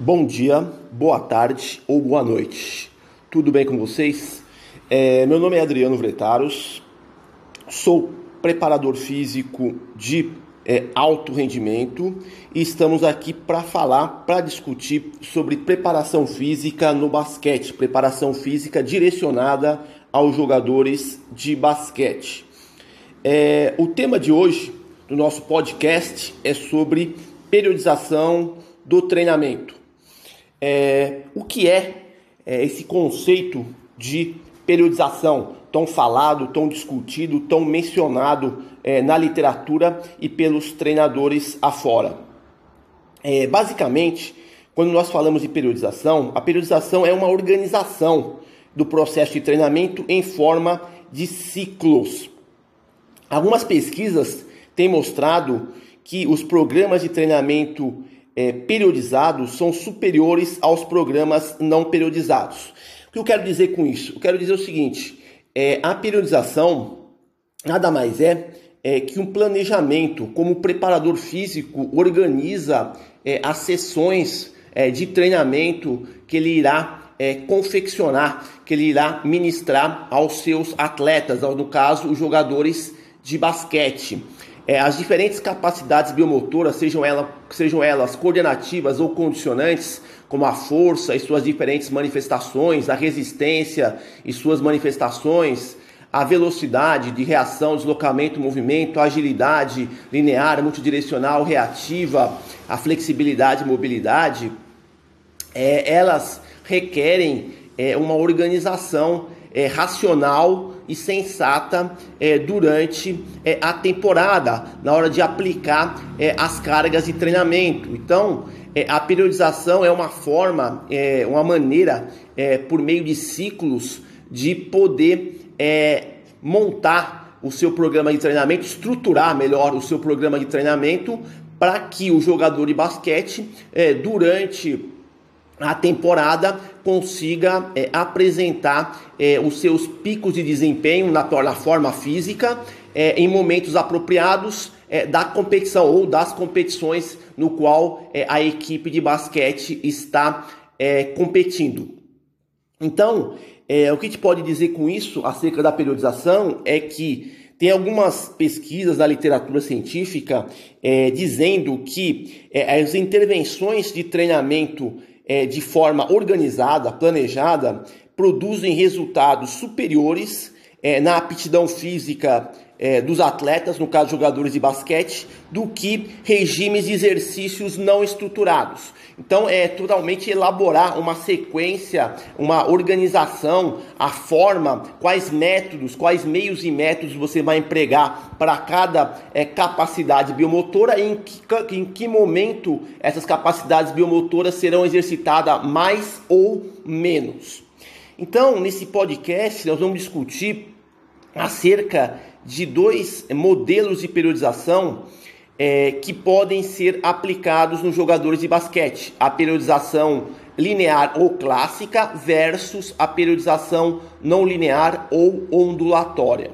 Bom dia, boa tarde ou boa noite. Tudo bem com vocês? É, meu nome é Adriano Vretaros, sou preparador físico de é, alto rendimento e estamos aqui para falar, para discutir sobre preparação física no basquete, preparação física direcionada aos jogadores de basquete. É, o tema de hoje do nosso podcast é sobre periodização do treinamento. É, o que é, é esse conceito de periodização tão falado, tão discutido, tão mencionado é, na literatura e pelos treinadores afora? É, basicamente, quando nós falamos de periodização, a periodização é uma organização do processo de treinamento em forma de ciclos. Algumas pesquisas têm mostrado que os programas de treinamento é, periodizados são superiores aos programas não periodizados. O que eu quero dizer com isso? Eu quero dizer o seguinte: é, a periodização nada mais é, é, que um planejamento, como o preparador físico organiza é, as sessões é, de treinamento que ele irá é, confeccionar, que ele irá ministrar aos seus atletas, no caso, os jogadores de basquete é, as diferentes capacidades biomotoras, sejam, ela, sejam elas coordenativas ou condicionantes, como a força e suas diferentes manifestações, a resistência e suas manifestações, a velocidade de reação, deslocamento, movimento, a agilidade linear, multidirecional, reativa, a flexibilidade e mobilidade, é, elas requerem é, uma organização é, racional e sensata é, durante é, a temporada, na hora de aplicar é, as cargas de treinamento. Então, a periodização é uma forma, uma maneira, por meio de ciclos, de poder montar o seu programa de treinamento, estruturar melhor o seu programa de treinamento para que o jogador de basquete, durante a temporada consiga é, apresentar é, os seus picos de desempenho na, na forma física é, em momentos apropriados é, da competição ou das competições no qual é, a equipe de basquete está é, competindo. Então, o que a gente pode dizer com isso acerca da periodização é que tem algumas pesquisas na literatura científica dizendo que as intervenções de treinamento é, de forma organizada, planejada, produzem resultados superiores é, na aptidão física é, dos atletas, no caso jogadores de basquete, do que regimes de exercícios não estruturados. Então é totalmente elaborar uma sequência, uma organização, a forma, quais métodos, quais meios e métodos você vai empregar para cada é, capacidade biomotora e em que, em que momento essas capacidades biomotoras serão exercitadas mais ou menos. Então, nesse podcast, nós vamos discutir acerca de dois modelos de periodização é, que podem ser aplicados nos jogadores de basquete: a periodização linear ou clássica versus a periodização não linear ou ondulatória.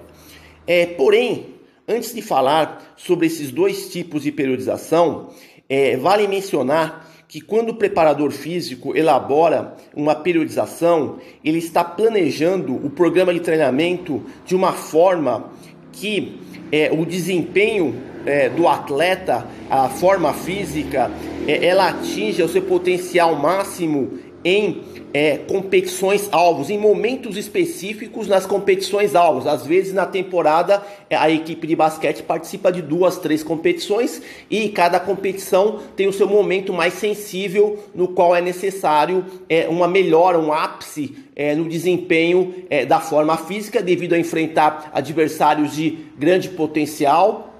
É, porém, antes de falar sobre esses dois tipos de periodização, é, vale mencionar que quando o preparador físico elabora uma periodização, ele está planejando o programa de treinamento de uma forma que é, o desempenho é, do atleta, a forma física, é, ela atinge o seu potencial máximo em é, competições alvos, em momentos específicos nas competições alvos. Às vezes na temporada é, a equipe de basquete participa de duas, três competições e cada competição tem o seu momento mais sensível no qual é necessário é, uma melhora, um ápice é, no desempenho é, da forma física devido a enfrentar adversários de grande potencial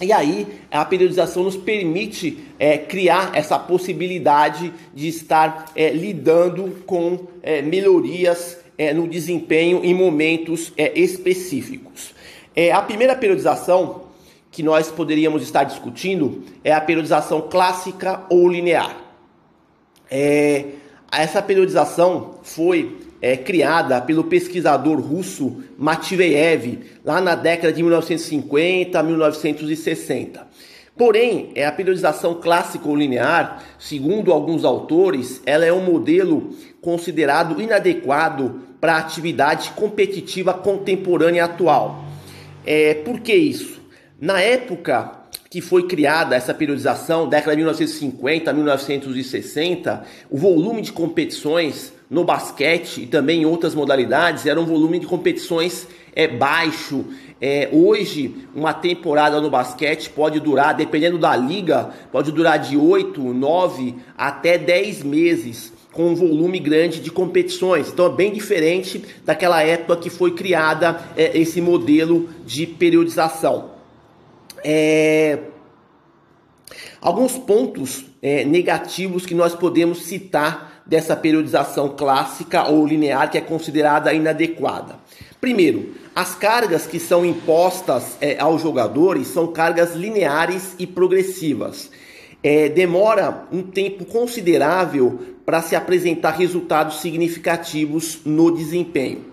e aí, a periodização nos permite é, criar essa possibilidade de estar é, lidando com é, melhorias é, no desempenho em momentos é, específicos. É, a primeira periodização que nós poderíamos estar discutindo é a periodização clássica ou linear. essa periodização foi é, criada pelo pesquisador russo Matveyev lá na década de 1950 a 1960. Porém, é a periodização clássica ou linear, segundo alguns autores, ela é um modelo considerado inadequado para a atividade competitiva contemporânea atual. É, por que isso? Na época que foi criada essa periodização, década de 1950 a 1960, o volume de competições no basquete e também em outras modalidades era um volume de competições é baixo. É, hoje, uma temporada no basquete pode durar, dependendo da liga, pode durar de 8, 9 até 10 meses, com um volume grande de competições. Então é bem diferente daquela época que foi criada é, esse modelo de periodização. É, alguns pontos é, negativos que nós podemos citar dessa periodização clássica ou linear que é considerada inadequada. Primeiro, as cargas que são impostas é, aos jogadores são cargas lineares e progressivas. É, demora um tempo considerável para se apresentar resultados significativos no desempenho.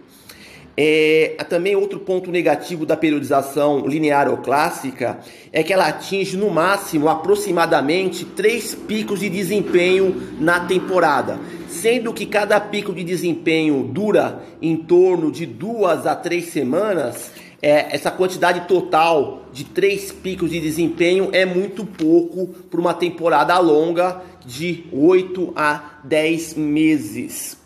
É, também outro ponto negativo da periodização linear ou clássica é que ela atinge no máximo aproximadamente três picos de desempenho na temporada, sendo que cada pico de desempenho dura em torno de duas a três semanas. É, essa quantidade total de três picos de desempenho é muito pouco para uma temporada longa de 8 a 10 meses.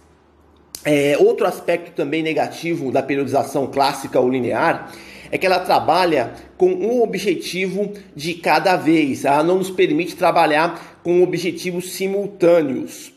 É, outro aspecto também negativo da periodização clássica ou linear é que ela trabalha com um objetivo de cada vez. Ela não nos permite trabalhar com objetivos simultâneos.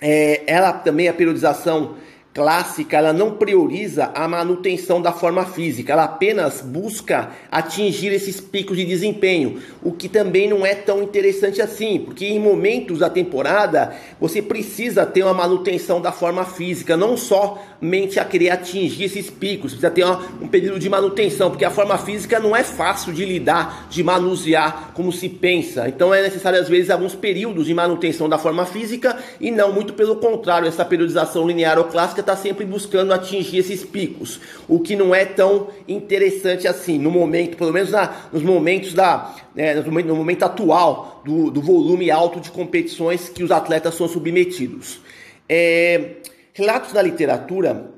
É, ela também, a periodização clássica, ela não prioriza a manutenção da forma física, ela apenas busca atingir esses picos de desempenho, o que também não é tão interessante assim, porque em momentos da temporada você precisa ter uma manutenção da forma física, não somente a querer atingir esses picos, precisa ter uma, um período de manutenção, porque a forma física não é fácil de lidar, de manusear como se pensa, então é necessário às vezes alguns períodos de manutenção da forma física e não muito pelo contrário, essa periodização linear ou clássica está sempre buscando atingir esses picos, o que não é tão interessante assim, no momento, pelo menos na, nos momentos da, né, no, momento, atual do, do volume alto de competições que os atletas são submetidos. É, relatos da literatura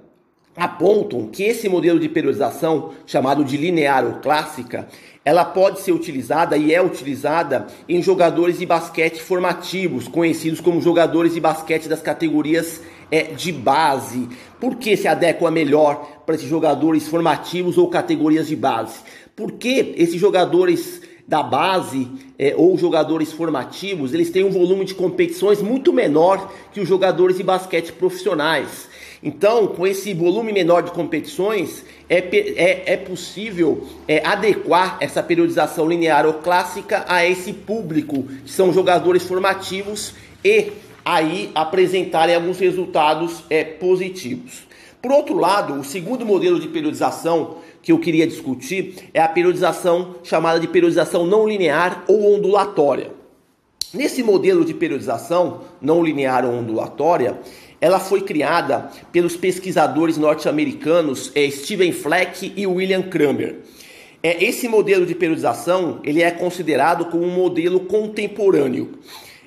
apontam que esse modelo de periodização, chamado de linear ou clássica, ela pode ser utilizada e é utilizada em jogadores de basquete formativos, conhecidos como jogadores de basquete das categorias é, de base. Por que se adequa melhor para esses jogadores formativos ou categorias de base? Porque esses jogadores da base é, ou jogadores formativos, eles têm um volume de competições muito menor que os jogadores de basquete profissionais. Então, com esse volume menor de competições, é, é, é possível é, adequar essa periodização linear ou clássica a esse público, que são jogadores formativos e aí apresentarem alguns resultados é, positivos. Por outro lado, o segundo modelo de periodização que eu queria discutir é a periodização chamada de periodização não linear ou ondulatória. Nesse modelo de periodização não linear ou ondulatória, ela foi criada pelos pesquisadores norte-americanos é, Steven Fleck e William Kramer. É, esse modelo de periodização ele é considerado como um modelo contemporâneo.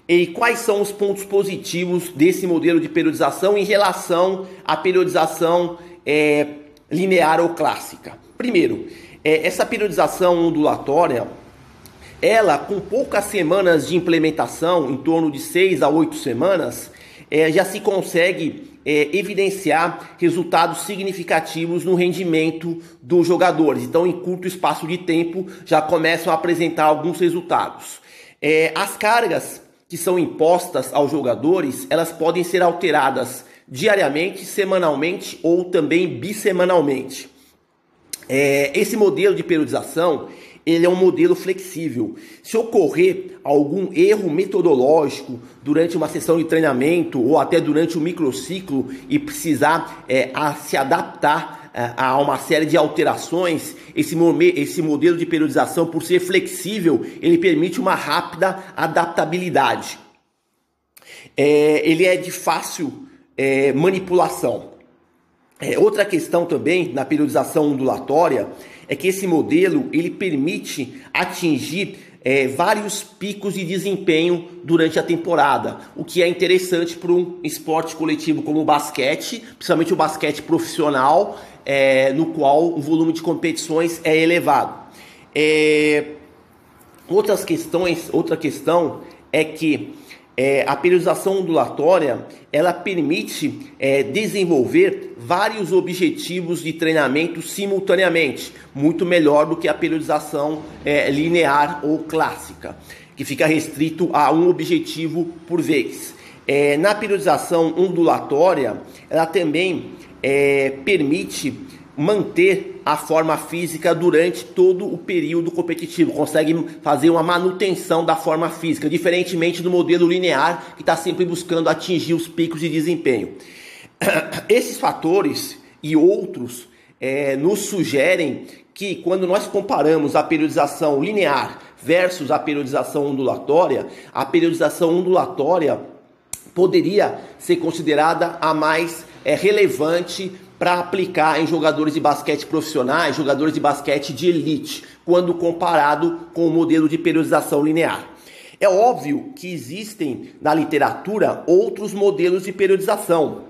E quais são os pontos positivos desse modelo de periodização em relação à periodização é, linear ou clássica? Primeiro, é, essa periodização ondulatória, ela com poucas semanas de implementação, em torno de 6 a 8 semanas, é, já se consegue é, evidenciar resultados significativos no rendimento dos jogadores. Então, em curto espaço de tempo, já começam a apresentar alguns resultados. É, as cargas que são impostas aos jogadores, elas podem ser alteradas diariamente, semanalmente ou também bissemanalmente. É, esse modelo de periodização ele é um modelo flexível. Se ocorrer algum erro metodológico durante uma sessão de treinamento ou até durante o microciclo e precisar é, se adaptar a uma série de alterações, esse, esse modelo de periodização, por ser flexível, ele permite uma rápida adaptabilidade. É, ele é de fácil é, manipulação. É, outra questão também na periodização ondulatória é que esse modelo ele permite atingir é, vários picos de desempenho durante a temporada, o que é interessante para um esporte coletivo como o basquete, principalmente o basquete profissional, é, no qual o volume de competições é elevado. É, outras questões, outra questão é que é, a periodização ondulatória ela permite é, desenvolver vários objetivos de treinamento simultaneamente, muito melhor do que a periodização é, linear ou clássica, que fica restrito a um objetivo por vez. É, na periodização ondulatória, ela também é, permite manter a forma física durante todo o período competitivo, consegue fazer uma manutenção da forma física, diferentemente do modelo linear que está sempre buscando atingir os picos de desempenho. Esses fatores e outros é, nos sugerem que quando nós comparamos a periodização linear versus a periodização ondulatória, a periodização ondulatória poderia ser considerada a mais é, relevante para aplicar em jogadores de basquete profissionais, jogadores de basquete de elite, quando comparado com o modelo de periodização linear. É óbvio que existem na literatura outros modelos de periodização.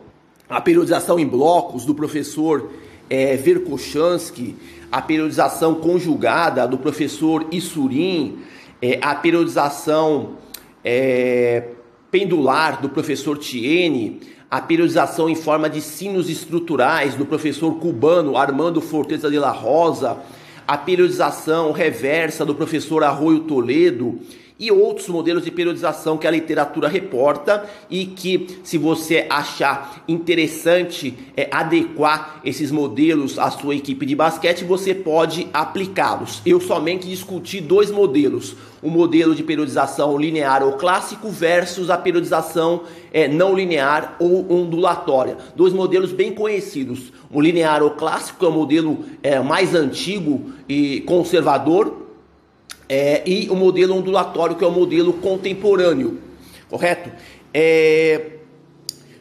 A periodização em blocos do professor é, Verkhochansky, a periodização conjugada do professor Issurin, é, a periodização é, pendular do professor Tiene, a periodização em forma de sinos estruturais do professor cubano Armando Forteza de la Rosa, a periodização reversa do professor Arroio Toledo e outros modelos de periodização que a literatura reporta e que, se você achar interessante é, adequar esses modelos à sua equipe de basquete, você pode aplicá-los. Eu somente discuti dois modelos: o modelo de periodização linear ou clássico versus a periodização é, não linear ou ondulatória. Dois modelos bem conhecidos. O linear ou clássico é o modelo é, mais antigo e conservador é, e o modelo ondulatório, que é o modelo contemporâneo, correto? É,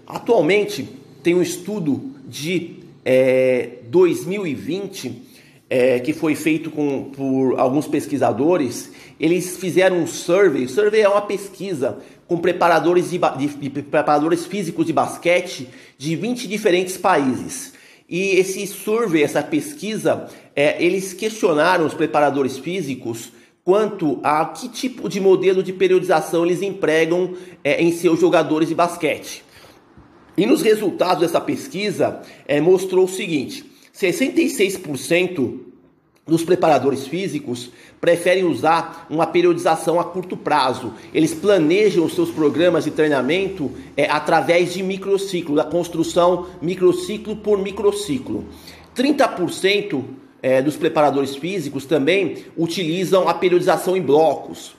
atualmente tem um estudo de é, 2020 é, que foi feito com, por alguns pesquisadores. Eles fizeram um survey. O survey é uma pesquisa com preparadores, de, de, de preparadores físicos de basquete de 20 diferentes países. E esse survey, essa pesquisa, é, eles questionaram os preparadores físicos quanto a que tipo de modelo de periodização eles empregam é, em seus jogadores de basquete. E nos resultados dessa pesquisa é, mostrou o seguinte: 66% dos preparadores físicos preferem usar uma periodização a curto prazo. Eles planejam os seus programas de treinamento é, através de microciclo, da construção microciclo por microciclo. 30% é, dos preparadores físicos também utilizam a periodização em blocos.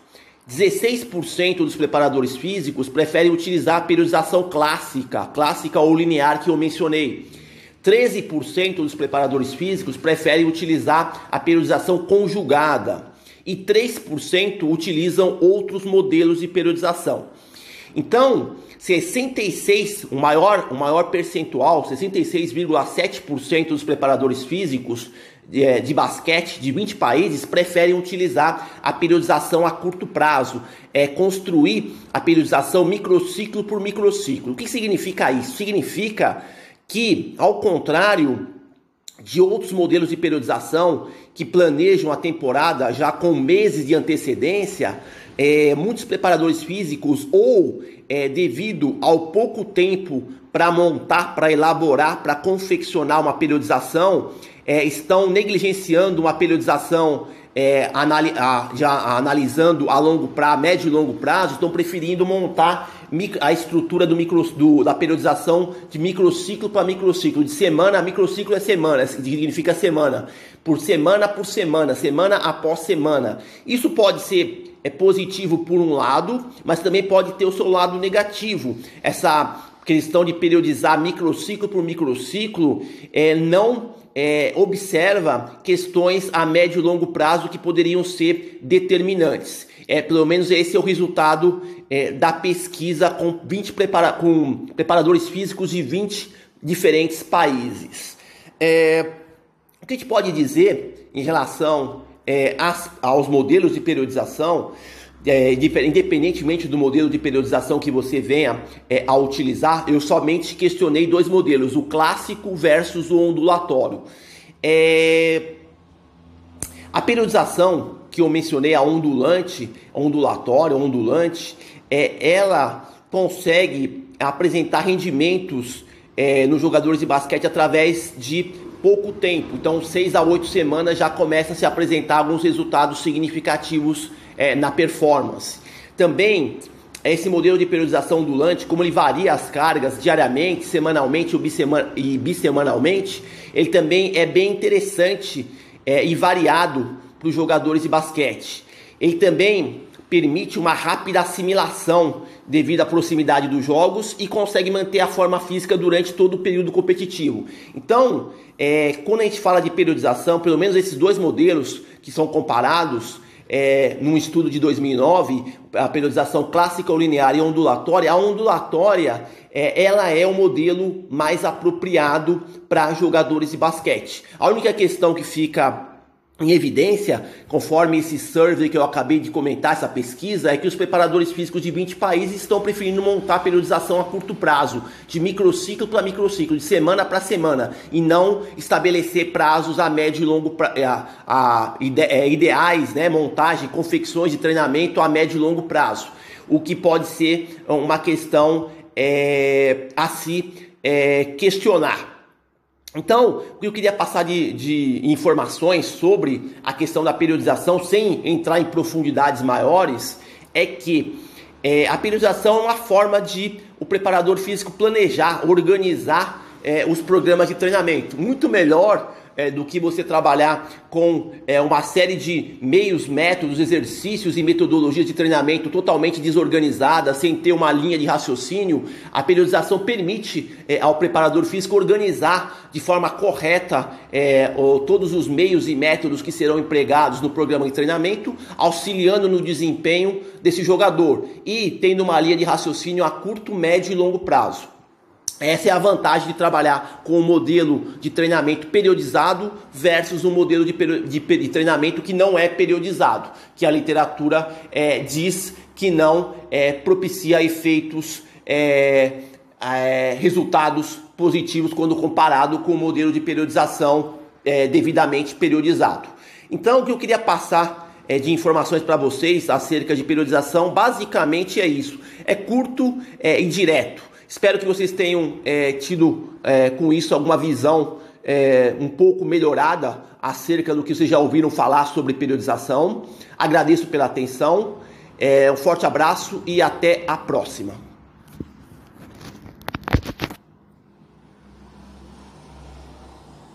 16% dos preparadores físicos preferem utilizar a periodização clássica, clássica ou linear que eu mencionei. 13% dos preparadores físicos preferem utilizar a periodização conjugada e 3% utilizam outros modelos de periodização. Então, 66, o maior, o maior percentual, 66,7% dos preparadores físicos de, é, de, basquete de 20 países preferem utilizar a periodização a curto prazo, é construir a periodização microciclo por microciclo. O que significa isso? Significa que, ao contrário de outros modelos de periodização que planejam a temporada já com meses de antecedência, é, muitos preparadores físicos ou é, devido ao pouco tempo para montar, para elaborar, para confeccionar uma periodização, é, estão negligenciando uma periodização é, anali a, já analisando a longo prazo, médio e longo prazo, estão preferindo montar a estrutura do micro, do, da periodização de microciclo para microciclo, de semana a microciclo é semana, significa semana, por semana por semana, semana após semana. Isso pode ser é positivo por um lado, mas também pode ter o seu lado negativo. Essa questão de periodizar microciclo por microciclo é, não é, observa questões a médio e longo prazo que poderiam ser determinantes. É, pelo menos esse é o resultado é, da pesquisa com 20 prepara com preparadores físicos de 20 diferentes países. É, o que a gente pode dizer em relação é, as, aos modelos de periodização, é, independentemente do modelo de periodização que você venha é, a utilizar, eu somente questionei dois modelos, o clássico versus o ondulatório. É, a periodização que eu mencionei, a ondulante, ondulatória, ondulante, é, ela consegue apresentar rendimentos é, nos jogadores de basquete através de pouco tempo. Então, seis a oito semanas já começa a se apresentar alguns resultados significativos é, na performance. Também esse modelo de periodização ondulante, como ele varia as cargas diariamente, semanalmente e bissemanalmente, ele também é bem interessante é, e variado para os jogadores de basquete. Ele também permite uma rápida assimilação devido à proximidade dos jogos e consegue manter a forma física durante todo o período competitivo. Então, é, quando a gente fala de periodização, pelo menos esses dois modelos que são comparados é, num estudo de 2009, a periodização clássica ou linear e ondulatória, a ondulatória é, ela é o modelo mais apropriado para jogadores de basquete. A única questão que fica em evidência, conforme esse survey que eu acabei de comentar, essa pesquisa, é que os preparadores físicos de 20 países estão preferindo montar periodização a curto prazo, de microciclo para microciclo, de semana para semana, e não estabelecer prazos a médio e longo pra, é, a, a, ide, é, ideais, né, montagem, confecções de treinamento a médio e longo prazo, o que pode ser uma questão é, a se é, questionar. Então, o que eu queria passar de, de, informações sobre a questão da periodização, sem entrar em profundidades maiores, é que é, a periodização é uma forma de o preparador físico planejar, organizar é, os programas de treinamento. Muito melhor é, do que você trabalhar com é, uma série de meios, métodos, exercícios e metodologias de treinamento totalmente desorganizadas, sem ter uma linha de raciocínio. A periodização permite é, ao preparador físico organizar de forma correta é, todos os meios e métodos que serão empregados no programa de treinamento, auxiliando no desempenho desse jogador e tendo uma linha de raciocínio a curto, médio e longo prazo. Essa é a vantagem de trabalhar com o um modelo de treinamento periodizado versus um modelo de, de, de, treinamento que não é periodizado, que a literatura é, diz que não é, propicia efeitos, é, é resultados positivos quando comparado com o modelo de periodização é, devidamente periodizado. Então, o que eu queria passar é, de informações para vocês acerca de periodização basicamente é isso: é curto e direto. Espero que vocês tenham é, tido é, com isso alguma visão é, um pouco melhorada acerca do que vocês já ouviram falar sobre periodização. Agradeço pela atenção, é, um forte abraço e até a próxima.